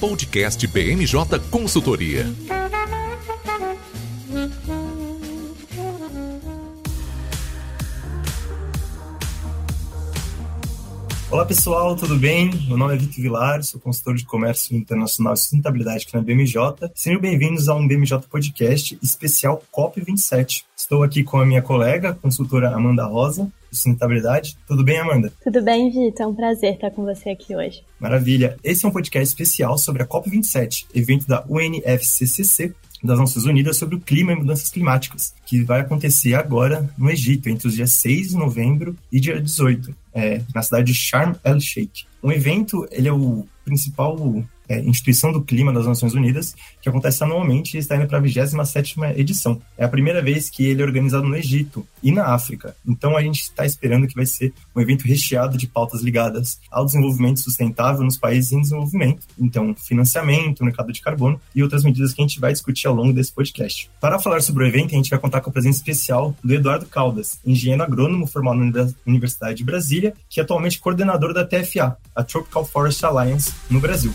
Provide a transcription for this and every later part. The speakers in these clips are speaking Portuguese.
Podcast BMJ Consultoria. Olá pessoal, tudo bem? Meu nome é Vitor Vilar, sou consultor de comércio internacional e sustentabilidade aqui na BMJ. Sejam bem-vindos a um BMJ Podcast especial COP27. Estou aqui com a minha colega, consultora Amanda Rosa, de sustentabilidade. Tudo bem, Amanda? Tudo bem, Vitor. É um prazer estar com você aqui hoje. Maravilha. Esse é um podcast especial sobre a COP27, evento da UNFCCC, das Nações Unidas sobre o clima e mudanças climáticas, que vai acontecer agora no Egito, entre os dias 6 de novembro e dia 18, é, na cidade de Sharm el-Sheikh. Um evento, ele é o principal é, instituição do Clima das Nações Unidas, que acontece anualmente e está indo para a 27 edição. É a primeira vez que ele é organizado no Egito e na África. Então a gente está esperando que vai ser um evento recheado de pautas ligadas ao desenvolvimento sustentável nos países em desenvolvimento. Então, financiamento, mercado de carbono e outras medidas que a gente vai discutir ao longo desse podcast. Para falar sobre o evento, a gente vai contar com a presença especial do Eduardo Caldas, engenheiro agrônomo formado na Universidade de Brasília, que é atualmente coordenador da TFA, a Tropical Forest Alliance, no Brasil.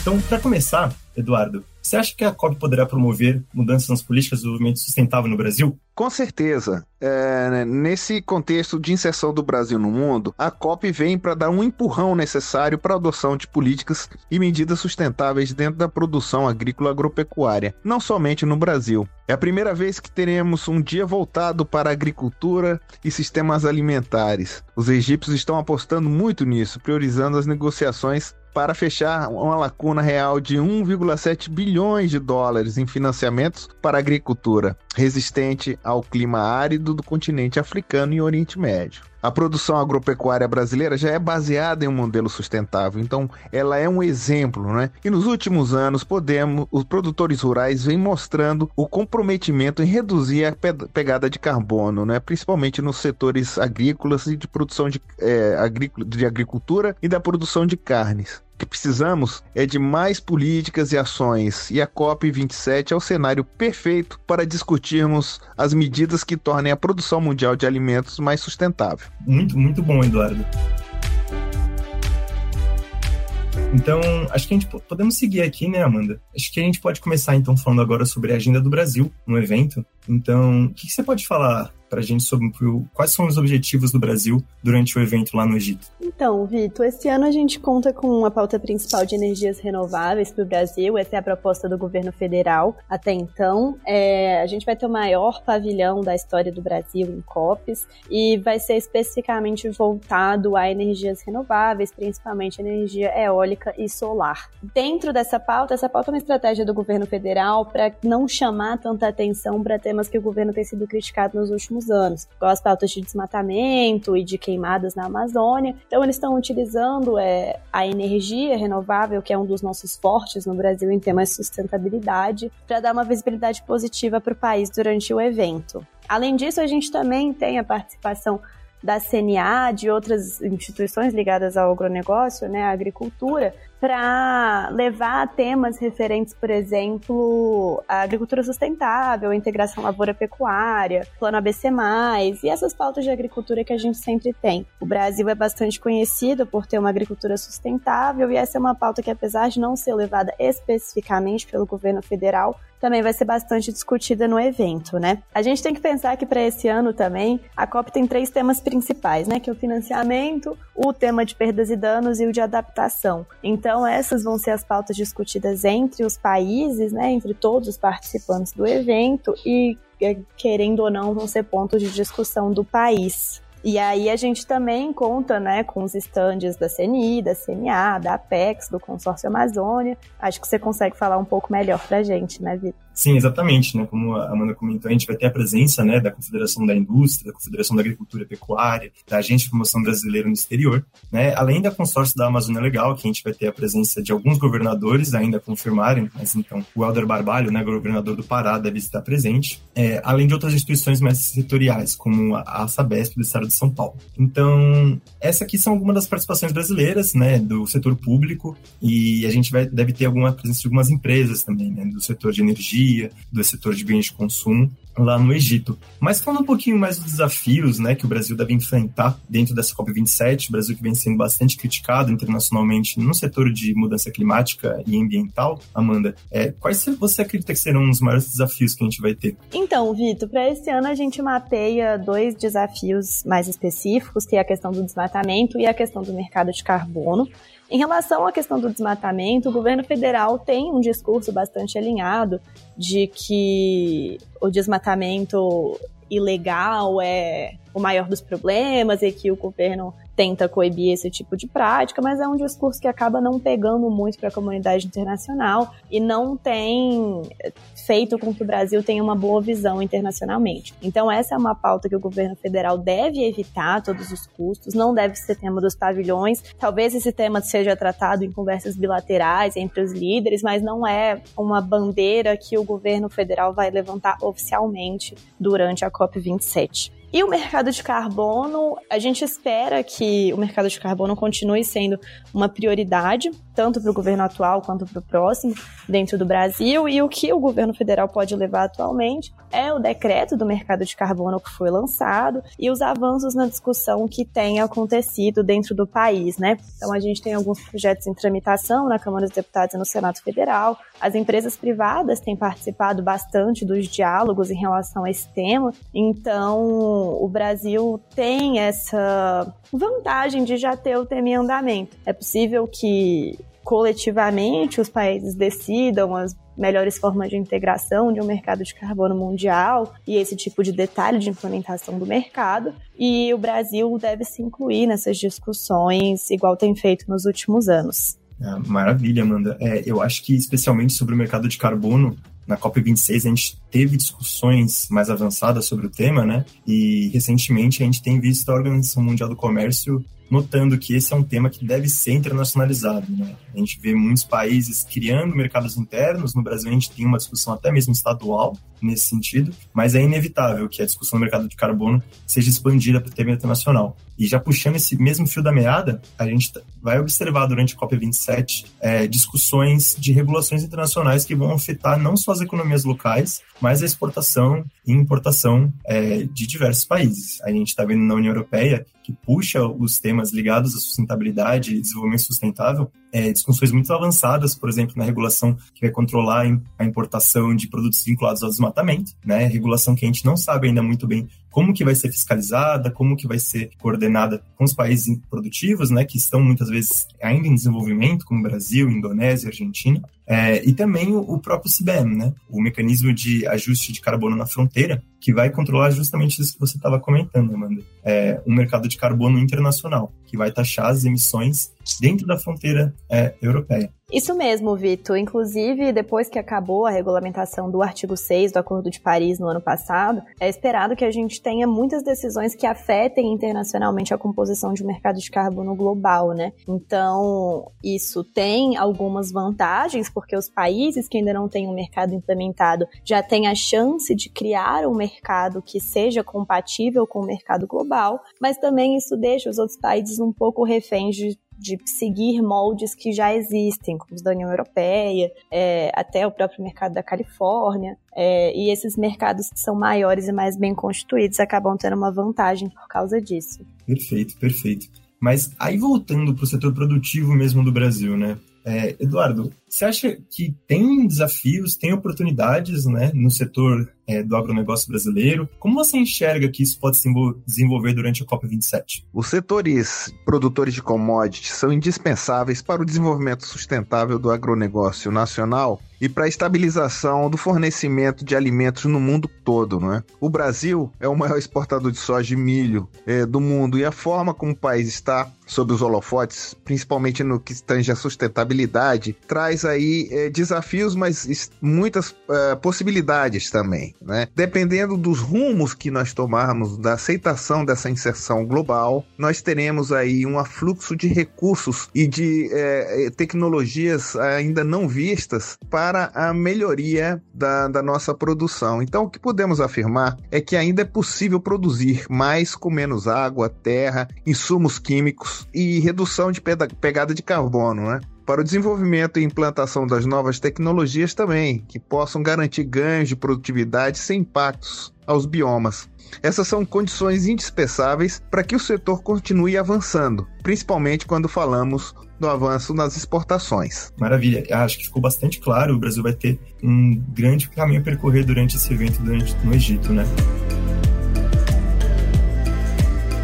Então, para começar, Eduardo, você acha que a COP poderá promover mudanças nas políticas de desenvolvimento sustentável no Brasil? Com certeza. É, né, nesse contexto de inserção do Brasil no mundo, a COP vem para dar um empurrão necessário para a adoção de políticas e medidas sustentáveis dentro da produção agrícola agropecuária, não somente no Brasil. É a primeira vez que teremos um dia voltado para a agricultura e sistemas alimentares. Os egípcios estão apostando muito nisso, priorizando as negociações para fechar uma lacuna real de 1,7 bilhões de dólares em financiamentos para agricultura, resistente ao clima árido do continente africano e Oriente Médio. A produção agropecuária brasileira já é baseada em um modelo sustentável, então ela é um exemplo, né? E nos últimos anos, podemos, os produtores rurais vêm mostrando o comprometimento em reduzir a pegada de carbono, né? Principalmente nos setores agrícolas e de produção de, é, de agricultura e da produção de carnes que precisamos é de mais políticas e ações, e a COP27 é o cenário perfeito para discutirmos as medidas que tornem a produção mundial de alimentos mais sustentável. Muito, muito bom, Eduardo. Então, acho que a gente podemos seguir aqui, né, Amanda? Acho que a gente pode começar então falando agora sobre a agenda do Brasil no evento. Então, o que, você pode falar para a gente sobre quais são os objetivos do Brasil durante o evento lá no Egito? Então, Vitor, esse ano a gente conta com a pauta principal de energias renováveis para o Brasil. Essa é a proposta do governo federal até então. É, a gente vai ter o maior pavilhão da história do Brasil em COPs e vai ser especificamente voltado a energias renováveis, principalmente energia eólica e solar. Dentro dessa pauta, essa pauta é uma estratégia do governo federal para não chamar tanta atenção para ter temas que o governo tem sido criticado nos últimos anos, igual as pautas de desmatamento e de queimadas na Amazônia. Então, eles estão utilizando é, a energia renovável, que é um dos nossos fortes no Brasil em temas de sustentabilidade, para dar uma visibilidade positiva para o país durante o evento. Além disso, a gente também tem a participação da CNA, de outras instituições ligadas ao agronegócio, né, à agricultura, para levar temas referentes, por exemplo, à agricultura sustentável, integração lavoura-pecuária, plano ABC+, e essas pautas de agricultura que a gente sempre tem. O Brasil é bastante conhecido por ter uma agricultura sustentável e essa é uma pauta que, apesar de não ser levada especificamente pelo governo federal, também vai ser bastante discutida no evento, né? A gente tem que pensar que para esse ano também a COP tem três temas principais, né? Que é o financiamento, o tema de perdas e danos e o de adaptação. Então essas vão ser as pautas discutidas entre os países, né? Entre todos os participantes do evento e é, querendo ou não vão ser pontos de discussão do país. E aí a gente também conta, né, com os estandes da CNI, da CNA, da Apex, do Consórcio Amazônia. Acho que você consegue falar um pouco melhor pra gente, né, Vitor? Sim, exatamente, né? Como a Amanda comentou, a gente vai ter a presença, né, da Confederação da Indústria, da Confederação da Agricultura e Pecuária, da Agência de Promoção Brasileira no Exterior, né? Além da consórcio da Amazônia Legal, que a gente vai ter a presença de alguns governadores ainda confirmarem, mas então o Helder Barbalho, né, governador do Pará, deve estar presente, é, além de outras instituições mais setoriais, como a Sabesp do Estado de São Paulo. Então, essa aqui são algumas das participações brasileiras, né, do setor público, e a gente vai, deve ter alguma presença de algumas empresas também, né, do setor de energia, do setor de bens de consumo. lá no Egito. Mas falando um pouquinho mais dos desafios né, que o Brasil deve enfrentar dentro dessa COP27, o Brasil que vem sendo bastante criticado internacionalmente no setor de mudança climática e ambiental, Amanda, é, quais você acredita que serão os maiores desafios que a gente vai ter? Então, Vitor, para esse ano a gente mapeia dois desafios mais específicos, que é a questão do desmatamento e a questão do mercado de carbono. Em relação à questão do desmatamento, o governo federal tem um discurso bastante alinhado de que o desmatamento ilegal é o maior dos problemas e que o governo tenta coibir esse tipo de prática, mas é um discurso que acaba não pegando muito para a comunidade internacional e não tem feito com que o Brasil tenha uma boa visão internacionalmente. Então, essa é uma pauta que o governo federal deve evitar a todos os custos, não deve ser tema dos pavilhões. Talvez esse tema seja tratado em conversas bilaterais entre os líderes, mas não é uma bandeira que o governo federal vai levantar oficialmente durante a COP27. E o mercado de carbono, a gente espera que o mercado de carbono continue sendo uma prioridade, tanto para o governo atual quanto para o próximo, dentro do Brasil. E o que o governo federal pode levar atualmente é o decreto do mercado de carbono que foi lançado e os avanços na discussão que tem acontecido dentro do país, né? Então a gente tem alguns projetos em tramitação na Câmara dos Deputados e no Senado Federal. As empresas privadas têm participado bastante dos diálogos em relação a esse tema. Então, o Brasil tem essa vantagem de já ter o tema em andamento. É possível que coletivamente os países decidam as melhores formas de integração de um mercado de carbono mundial e esse tipo de detalhe de implementação do mercado. E o Brasil deve se incluir nessas discussões, igual tem feito nos últimos anos. Ah, maravilha, Amanda. É, eu acho que especialmente sobre o mercado de carbono, na COP26 a gente teve discussões mais avançadas sobre o tema, né? E recentemente a gente tem visto a Organização Mundial do Comércio notando que esse é um tema que deve ser internacionalizado. Né? A gente vê muitos países criando mercados internos, no Brasil a gente tem uma discussão até mesmo estadual nesse sentido, mas é inevitável que a discussão do mercado de carbono seja expandida para o tema internacional. E já puxando esse mesmo fio da meada, a gente vai observar durante a COP27 é, discussões de regulações internacionais que vão afetar não só as economias locais, mas a exportação e importação é, de diversos países. A gente está vendo na União Europeia que puxa os temas ligados à sustentabilidade e desenvolvimento sustentável, é, discussões muito avançadas, por exemplo, na regulação que vai controlar a importação de produtos vinculados ao desmatamento, né? Regulação que a gente não sabe ainda muito bem como que vai ser fiscalizada, como que vai ser coordenada com os países produtivos, né, que estão muitas vezes ainda em desenvolvimento, como Brasil, Indonésia, Argentina, é, e também o, o, próprio CBM, né, o mecanismo de ajuste de carbono na fronteira, que vai controlar justamente isso que você estava comentando, Amanda, é, um mercado de carbono internacional, que vai taxar as emissões dentro da fronteira é, europeia. Isso mesmo, Vitor. Inclusive, depois que acabou a regulamentação do artigo 6 do Acordo de Paris no ano passado, é esperado que a gente tenha muitas decisões que afetem internacionalmente a composição de mercado de carbono global, né? Então, isso tem algumas vantagens, porque os países que ainda não têm um mercado implementado já têm a chance de criar um mercado que seja compatível com o mercado global, mas também isso deixa os outros países um pouco reféns de de seguir moldes que já existem, como os da União Europeia, é, até o próprio mercado da Califórnia. É, e esses mercados que são maiores e mais bem constituídos acabam tendo uma vantagem por causa disso. Perfeito, perfeito. Mas aí voltando para o setor produtivo mesmo do Brasil, né? É, Eduardo, você acha que tem desafios, tem oportunidades né, no setor é, do agronegócio brasileiro? Como você enxerga que isso pode se desenvolver durante a COP27? Os setores produtores de commodities são indispensáveis para o desenvolvimento sustentável do agronegócio nacional e para a estabilização do fornecimento de alimentos no mundo todo, não é? O Brasil é o maior exportador de soja e milho é, do mundo e a forma como o país está sob os holofotes, principalmente no que tange a sustentabilidade, traz aí é, desafios, mas muitas é, possibilidades também, né? Dependendo dos rumos que nós tomarmos da aceitação dessa inserção global, nós teremos aí um afluxo de recursos e de é, tecnologias ainda não vistas para para a melhoria da, da nossa produção. Então, o que podemos afirmar é que ainda é possível produzir mais com menos água, terra, insumos químicos e redução de pegada de carbono, né? Para o desenvolvimento e implantação das novas tecnologias também, que possam garantir ganhos de produtividade sem impactos aos biomas. Essas são condições indispensáveis para que o setor continue avançando, principalmente quando falamos do avanço nas exportações. Maravilha, acho que ficou bastante claro. O Brasil vai ter um grande caminho a percorrer durante esse evento no Egito, né?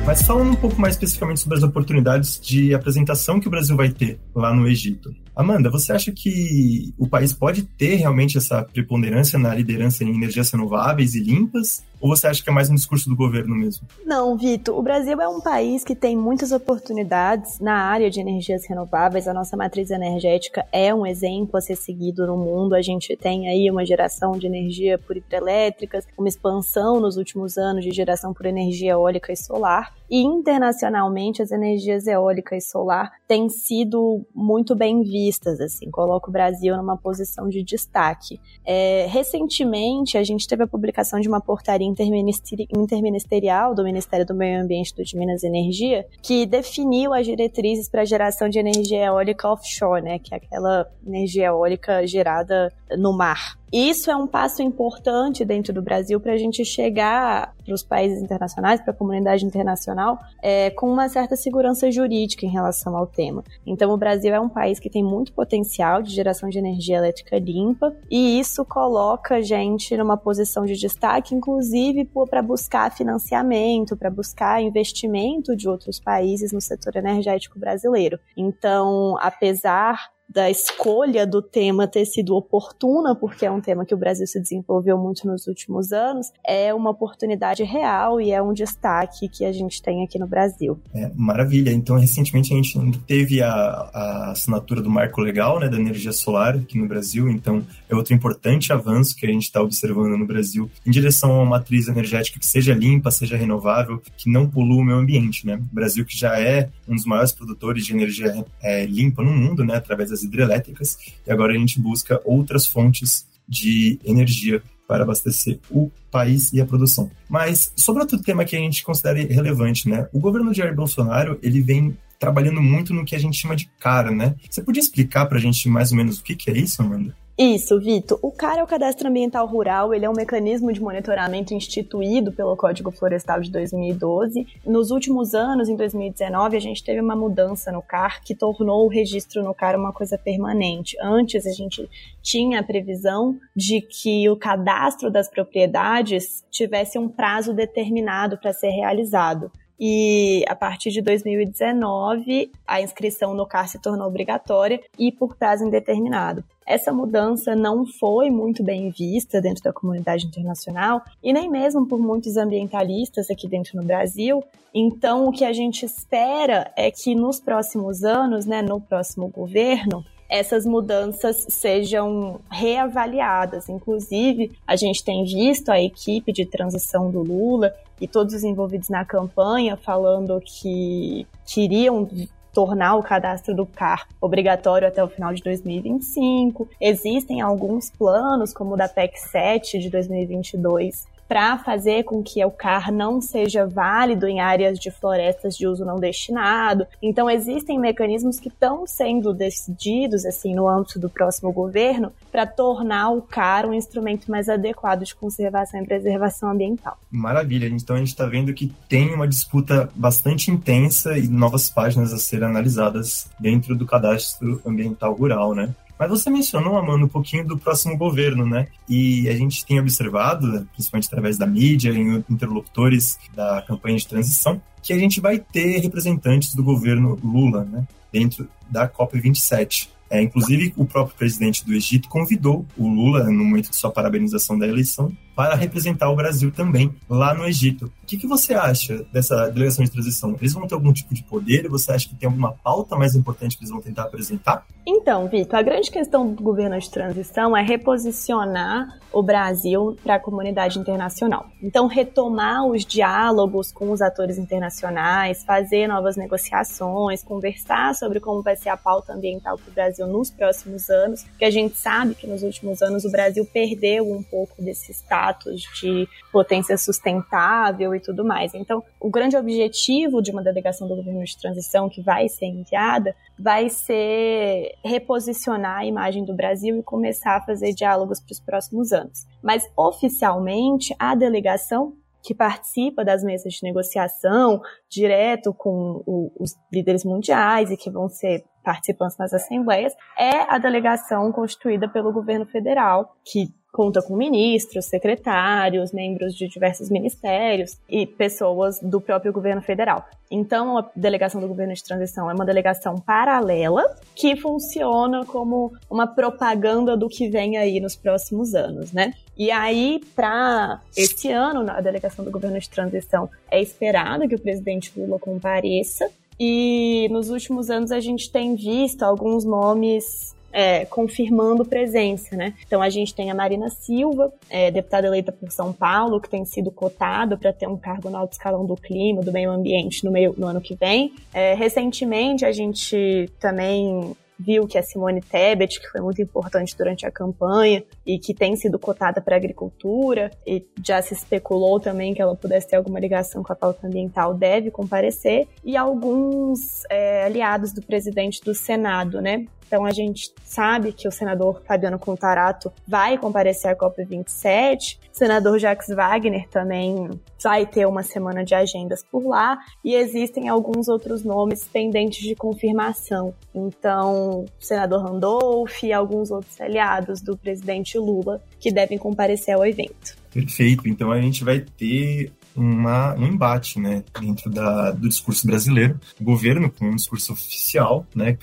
Mas falando um pouco mais especificamente sobre as oportunidades de apresentação que o Brasil vai ter lá no Egito. Amanda, você acha que o país pode ter realmente essa preponderância na liderança em energias renováveis e limpas? Ou você acha que é mais um discurso do governo mesmo? Não, Vitor. O Brasil é um país que tem muitas oportunidades na área de energias renováveis. A nossa matriz energética é um exemplo a ser seguido no mundo. A gente tem aí uma geração de energia por hidrelétricas, uma expansão nos últimos anos de geração por energia eólica e solar. E internacionalmente, as energias eólica e solar têm sido muito bem vistas, assim, coloca o Brasil numa posição de destaque. É, recentemente, a gente teve a publicação de uma portaria interministerial do Ministério do Meio Ambiente do de Minas e Energia, que definiu as diretrizes para a geração de energia eólica offshore, né, que é aquela energia eólica gerada no mar. Isso é um passo importante dentro do Brasil para a gente chegar para os países internacionais, para a comunidade internacional, é, com uma certa segurança jurídica em relação ao tema. Então, o Brasil é um país que tem muito potencial de geração de energia elétrica limpa e isso coloca a gente numa posição de destaque, inclusive para buscar financiamento, para buscar investimento de outros países no setor energético brasileiro. Então, apesar da escolha do tema ter sido oportuna, porque é um tema que o Brasil se desenvolveu muito nos últimos anos, é uma oportunidade real e é um destaque que a gente tem aqui no Brasil. É, maravilha. Então, recentemente a gente teve a, a assinatura do marco legal né, da energia solar aqui no Brasil, então é outro importante avanço que a gente está observando no Brasil em direção a uma matriz energética que seja limpa, seja renovável, que não polua o meio ambiente. Né? O Brasil que já é um dos maiores produtores de energia é, limpa no mundo, né, através das hidrelétricas, e agora a gente busca outras fontes de energia para abastecer o país e a produção. Mas sobre outro tema que a gente considera relevante, né? O governo de Jair Bolsonaro, ele vem trabalhando muito no que a gente chama de cara, né? Você podia explicar para a gente mais ou menos o que, que é isso, Amanda? Isso, Vitor. O CAR é o Cadastro Ambiental Rural, ele é um mecanismo de monitoramento instituído pelo Código Florestal de 2012. Nos últimos anos, em 2019, a gente teve uma mudança no CAR que tornou o registro no CAR uma coisa permanente. Antes, a gente tinha a previsão de que o cadastro das propriedades tivesse um prazo determinado para ser realizado. E a partir de 2019, a inscrição no CAR se tornou obrigatória e por prazo indeterminado. Essa mudança não foi muito bem vista dentro da comunidade internacional e nem mesmo por muitos ambientalistas aqui dentro no Brasil. Então, o que a gente espera é que nos próximos anos, né, no próximo governo, essas mudanças sejam reavaliadas. Inclusive, a gente tem visto a equipe de transição do Lula e todos os envolvidos na campanha falando que queriam tornar o cadastro do CAR obrigatório até o final de 2025. Existem alguns planos, como o da PEC 7 de 2022, para fazer com que o CAR não seja válido em áreas de florestas de uso não destinado. Então existem mecanismos que estão sendo decididos assim no âmbito do próximo governo para tornar o CAR um instrumento mais adequado de conservação e preservação ambiental. Maravilha, então a gente está vendo que tem uma disputa bastante intensa e novas páginas a serem analisadas dentro do cadastro ambiental rural, né? Mas você mencionou, Amanda, um pouquinho do próximo governo, né? E a gente tem observado, principalmente através da mídia, em interlocutores da campanha de transição, que a gente vai ter representantes do governo Lula, né? Dentro da COP27. É, inclusive, o próprio presidente do Egito convidou o Lula, no momento de sua parabenização da eleição, para representar o Brasil também lá no Egito. O que, que você acha dessa delegação de transição? Eles vão ter algum tipo de poder? Você acha que tem alguma pauta mais importante que eles vão tentar apresentar? Então, Vitor, a grande questão do governo de transição é reposicionar o Brasil para a comunidade internacional. Então, retomar os diálogos com os atores internacionais, fazer novas negociações, conversar sobre como vai ser a pauta ambiental para o Brasil nos próximos anos, porque a gente sabe que nos últimos anos o Brasil perdeu um pouco desse status contratos de potência sustentável e tudo mais. Então, o grande objetivo de uma delegação do governo de transição que vai ser enviada vai ser reposicionar a imagem do Brasil e começar a fazer diálogos para os próximos anos. Mas oficialmente, a delegação que participa das mesas de negociação direto com o, os líderes mundiais e que vão ser participantes nas assembleias, é a delegação constituída pelo governo federal, que conta com ministros, secretários, membros de diversos ministérios e pessoas do próprio governo federal. Então, a delegação do governo de transição é uma delegação paralela que funciona como uma propaganda do que vem aí nos próximos anos, né? E aí, para esse ano, a delegação do governo de transição é esperado que o presidente Lula compareça. E nos últimos anos a gente tem visto alguns nomes é, confirmando presença, né? Então a gente tem a Marina Silva, é, deputada eleita por São Paulo, que tem sido cotada para ter um cargo no alto escalão do clima, do meio ambiente no, meio, no ano que vem. É, recentemente a gente também viu que a Simone Tebet, que foi muito importante durante a campanha e que tem sido cotada para a agricultura, e já se especulou também que ela pudesse ter alguma ligação com a pauta ambiental, deve comparecer, e alguns é, aliados do presidente do Senado, né? Então a gente sabe que o senador Fabiano Contarato vai comparecer à COP27, o senador Jacques Wagner também vai ter uma semana de agendas por lá, e existem alguns outros nomes pendentes de confirmação. Então, o senador Randolph e alguns outros aliados do presidente Lula que devem comparecer ao evento. Perfeito. Então a gente vai ter uma, um embate né, dentro da, do discurso brasileiro. O governo, com um discurso oficial, né,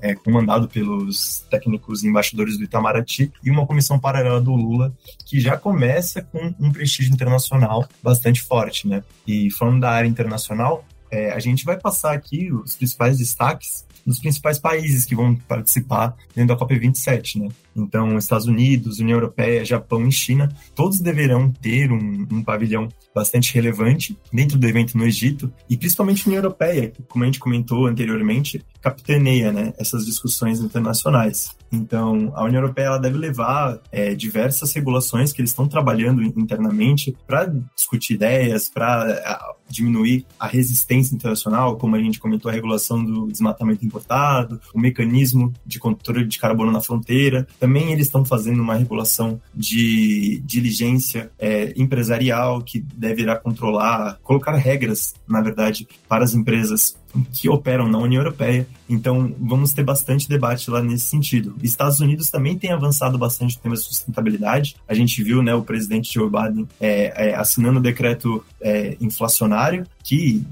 é, comandado pelos técnicos embaixadores do Itamaraty, e uma comissão paralela do Lula, que já começa com um prestígio internacional bastante forte. Né? E falando da área internacional, é, a gente vai passar aqui os principais destaques dos principais países que vão participar dentro da COP27, né? Então, Estados Unidos, União Europeia, Japão e China, todos deverão ter um, um pavilhão bastante relevante dentro do evento no Egito, e principalmente a União Europeia, que, como a gente comentou anteriormente, capitaneia né, essas discussões internacionais. Então, a União Europeia ela deve levar é, diversas regulações que eles estão trabalhando internamente para discutir ideias, para diminuir a resistência internacional, como a gente comentou, a regulação do desmatamento importado, o mecanismo de controle de carbono na fronteira. Também eles estão fazendo uma regulação de diligência é, empresarial que deverá controlar, colocar regras, na verdade, para as empresas que operam na União Europeia. Então, vamos ter bastante debate lá nesse sentido. Estados Unidos também tem avançado bastante no tema de sustentabilidade. A gente viu né, o presidente Joe Biden é, é, assinando o decreto é, inflacionário que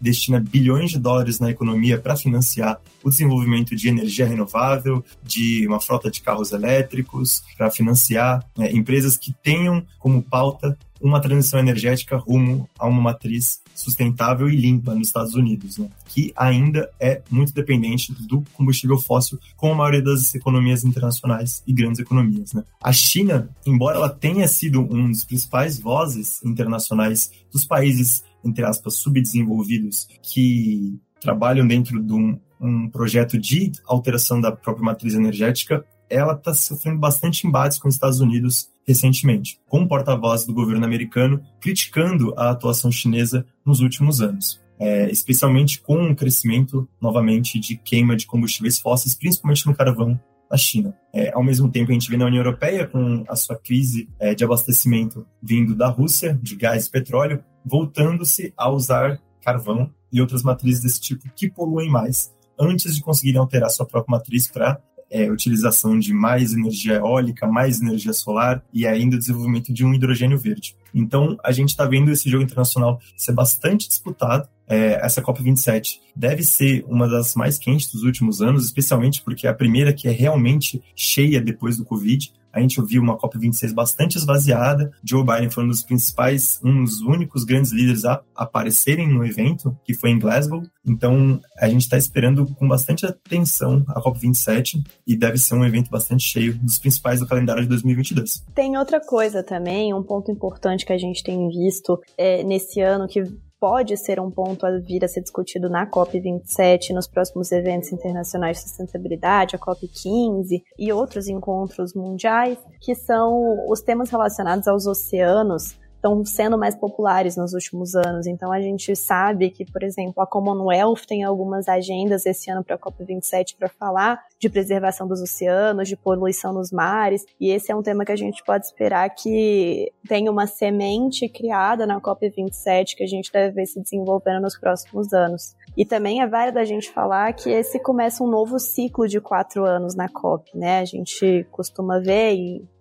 destina bilhões de dólares na economia para financiar o desenvolvimento de energia renovável, de uma frota de carros elétricos, para financiar né, empresas que tenham como pauta uma transição energética rumo a uma matriz sustentável e limpa nos Estados Unidos, né? que ainda é muito dependente do combustível fóssil, como a maioria das economias internacionais e grandes economias. Né? A China, embora ela tenha sido um dos principais vozes internacionais dos países, entre aspas, subdesenvolvidos, que trabalham dentro de um, um projeto de alteração da própria matriz energética, ela está sofrendo bastante embates com os Estados Unidos recentemente, com porta-voz do governo americano criticando a atuação chinesa nos últimos anos. É, especialmente com o crescimento, novamente, de queima de combustíveis fósseis, principalmente no carvão da China. É, ao mesmo tempo, a gente vê na União Europeia, com a sua crise é, de abastecimento vindo da Rússia, de gás e petróleo, voltando-se a usar carvão e outras matrizes desse tipo que poluem mais, antes de conseguirem alterar sua própria matriz para é, utilização de mais energia eólica, mais energia solar e ainda o desenvolvimento de um hidrogênio verde. Então, a gente está vendo esse jogo internacional ser bastante disputado. É, essa COP27 deve ser uma das mais quentes dos últimos anos, especialmente porque é a primeira que é realmente cheia depois do Covid a gente ouviu uma COP26 bastante esvaziada. Joe Biden foi um dos principais, um dos únicos grandes líderes a aparecerem no evento, que foi em Glasgow. Então, a gente está esperando com bastante atenção a COP27 e deve ser um evento bastante cheio, dos principais do calendário de 2022. Tem outra coisa também, um ponto importante que a gente tem visto é, nesse ano que pode ser um ponto a vir a ser discutido na COP27, nos próximos eventos internacionais de sustentabilidade, a COP15 e outros encontros mundiais, que são os temas relacionados aos oceanos, estão sendo mais populares nos últimos anos. Então a gente sabe que, por exemplo, a Commonwealth tem algumas agendas esse ano para a COP27 para falar de preservação dos oceanos, de poluição nos mares, e esse é um tema que a gente pode esperar que tenha uma semente criada na COP27 que a gente deve ver se desenvolvendo nos próximos anos. E também é válido a gente falar que esse começa um novo ciclo de quatro anos na COP, né? A gente costuma ver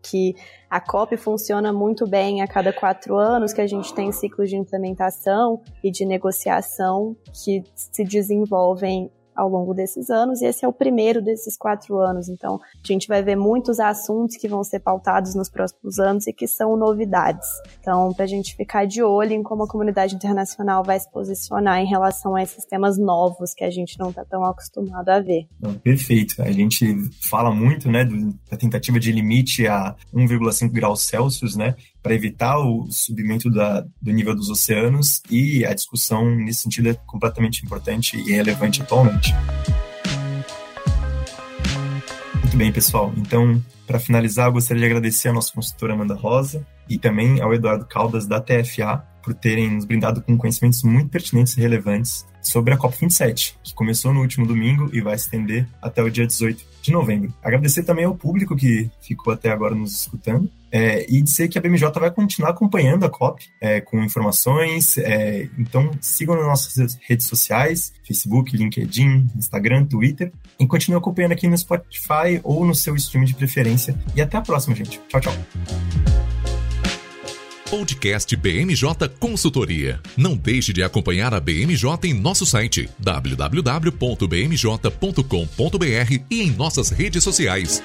que a COP funciona muito bem a cada quatro anos, que a gente tem ciclos de implementação e de negociação que se desenvolvem ao longo desses anos, e esse é o primeiro desses quatro anos. Então, a gente vai ver muitos assuntos que vão ser pautados nos próximos anos e que são novidades. Então, para a gente ficar de olho em como a comunidade internacional vai se posicionar em relação a esses temas novos que a gente não está tão acostumado a ver. Perfeito. A gente fala muito né, da tentativa de limite a 1,5 graus Celsius, né? Para evitar o subimento da, do nível dos oceanos e a discussão nesse sentido é completamente importante e relevante atualmente. Muito bem, pessoal. Então, para finalizar, eu gostaria de agradecer a nossa consultora Amanda Rosa e também ao Eduardo Caldas da TFA por terem nos brindado com conhecimentos muito pertinentes e relevantes sobre a COP27, que começou no último domingo e vai se estender até o dia 18 de novembro. Agradecer também ao público que ficou até agora nos escutando é, e dizer que a BMJ vai continuar acompanhando a COP é, com informações. É, então sigam nas nossas redes sociais: Facebook, LinkedIn, Instagram, Twitter. E continue acompanhando aqui no Spotify ou no seu stream de preferência. E até a próxima, gente. Tchau, tchau. Podcast BMJ Consultoria. Não deixe de acompanhar a BMJ em nosso site www.bmj.com.br e em nossas redes sociais.